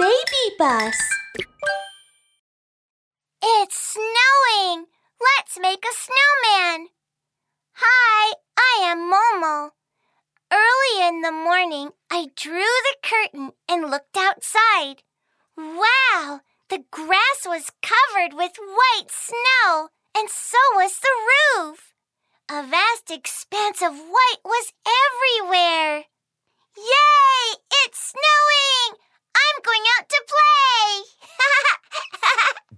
BabyBus. It's snowing! Let's make a snowman! Hi, I am Momo. Early in the morning, I drew the curtain and looked outside. Wow! The grass was covered with white snow, and so was the roof. A vast expanse of white was everywhere. Yay! It's snowing! I'm going out to play!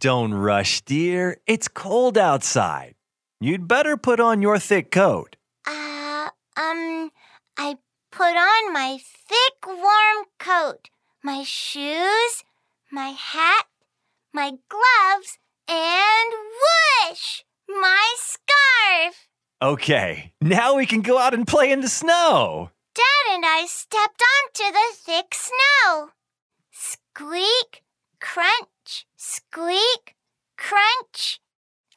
Don't rush, dear. It's cold outside. You'd better put on your thick coat. uh, um, I put on my thick warm coat, my shoes, my hat, my gloves, and whoosh! My scarf! Okay, now we can go out and play in the snow. Dad and I stepped onto the thick snow. Squeak, crunch, squeak, crunch.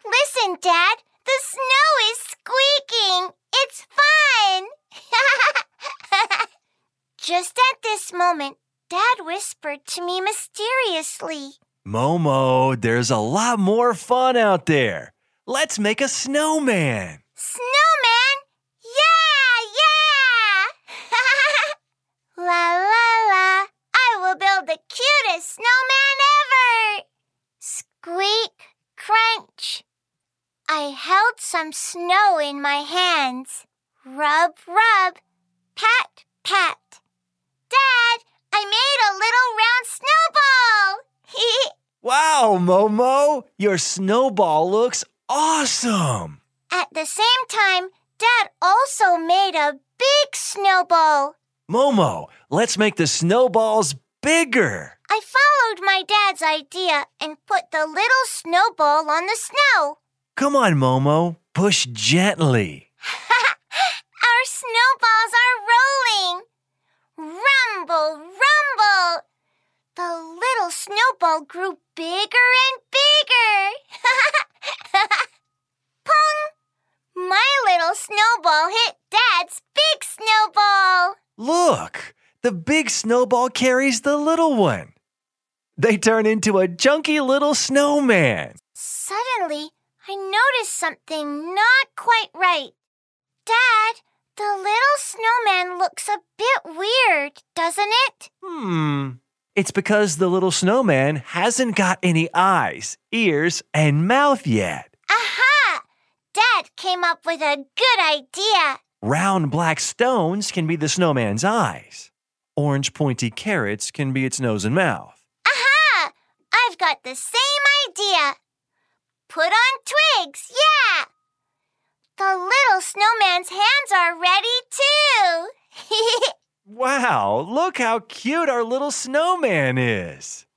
Listen, Dad, the snow is squeaking. It's fun. Just at this moment, Dad whispered to me mysteriously. Momo, there's a lot more fun out there. Let's make a snowman. Yeah, yeah! la la la, I will build the cutest snowman ever! Squeak, crunch. I held some snow in my hands. Rub, rub, pat, pat. Dad, I made a little round snowball! Wow, Momo, your snowball looks awesome. At the same time, Dad also made a big snowball. Momo, let's make the snowballs bigger. I followed my dad's idea and put the little snowball on the snow. Come on, Momo, push gently. Our snowballs are rolling. Rumble, rumble. The little snowball grew bigger and bigger. Pong! My little snowball hit Dad's big snowball. Look, the big snowball carries the little one. They turn into a chunky little snowman. Suddenly, I noticed something not quite right. Dad, the little snowman looks a bit weird, doesn't it? Hmm. It's because the little snowman hasn't got any eyes, ears, and mouth yet. Aha! Dad came up with a good idea. Round black stones can be the snowman's eyes. Orange pointy carrots can be its nose and mouth. Aha! I've got the same idea. Put on twigs, yeah! The little snowman's hands are ready too. Wow, look how cute our little snowman is.